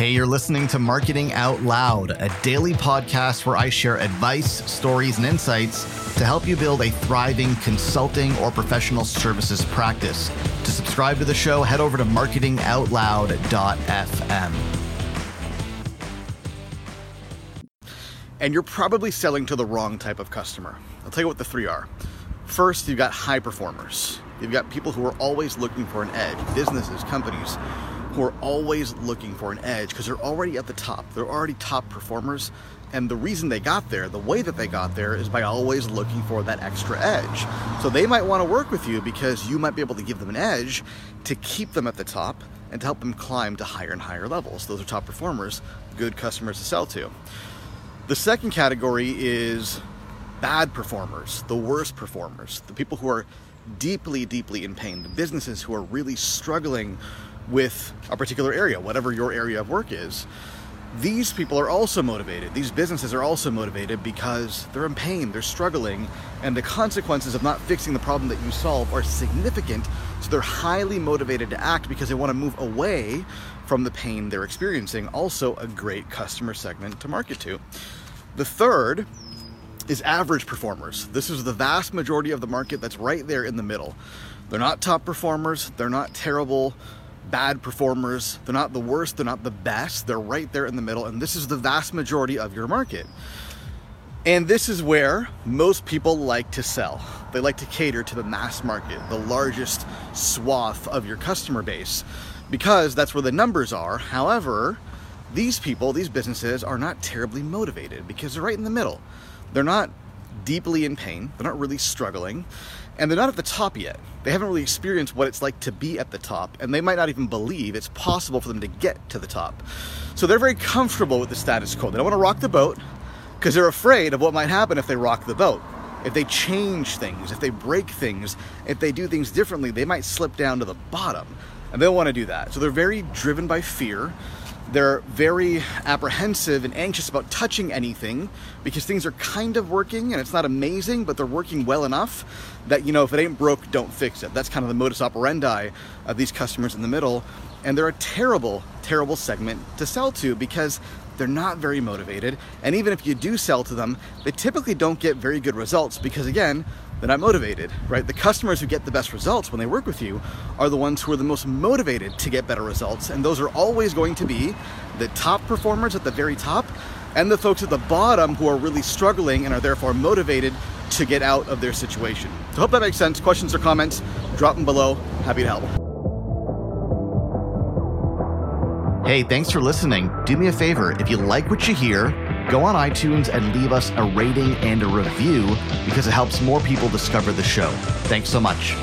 Hey, you're listening to Marketing Out Loud, a daily podcast where I share advice, stories, and insights to help you build a thriving consulting or professional services practice. To subscribe to the show, head over to marketingoutloud.fm. And you're probably selling to the wrong type of customer. I'll tell you what the three are. First, you've got high performers. You've got people who are always looking for an edge, businesses, companies who are always looking for an edge because they're already at the top. They're already top performers. And the reason they got there, the way that they got there, is by always looking for that extra edge. So they might want to work with you because you might be able to give them an edge to keep them at the top and to help them climb to higher and higher levels. Those are top performers, good customers to sell to. The second category is bad performers, the worst performers, the people who are deeply, deeply in pain, the businesses who are really struggling with a particular area, whatever your area of work is. These people are also motivated. These businesses are also motivated because they're in pain, they're struggling, and the consequences of not fixing the problem that you solve are significant. So they're highly motivated to act because they want to move away from the pain they're experiencing. Also, a great customer segment to market to. The third is average performers. This is the vast majority of the market that's right there in the middle. They're not top performers, they're not terrible bad performers. They're not the worst, they're not the best. They're right there in the middle, and this is the vast majority of your market. And this is where most people like to sell. They like to cater to the mass market, the largest swath of your customer base, because that's where the numbers are. However, these people, these businesses, are not terribly motivated because they're right in the middle. They're not deeply in pain, they're not really struggling, and they're not at the top yet. They haven't really experienced what it's like to be at the top, and they might not even believe it's possible for them to get to the top. So they're very comfortable with the status quo. They don't want to rock the boat because they're afraid of what might happen if they rock the boat. If they change things, if they break things, if they do things differently, they might slip down to the bottom. And they don't want to do that. So they're very driven by fear they're very apprehensive and anxious about touching anything because things are kind of working and it's not amazing, but they're working well enough that, you know, if it ain't broke, don't fix it. That's kind of the modus operandi of these customers in the middle. And they're a terrible, terrible segment to sell to because they're not very motivated. And even if you do sell to them, they typically don't get very good results because, again, they're not motivated, right? The customers who get the best results when they work with you are the ones who are the most motivated to get better results. And those are always going to be the top performers at the very top and the folks at the bottom who are really struggling and are therefore motivated to get out of their situation. So, hope that makes sense. Questions or comments, drop them below. Happy to help. Hey, thanks for listening. Do me a favor if you like what you hear, go on iTunes and leave us a rating and a review because it helps more people discover the show. Thanks so much.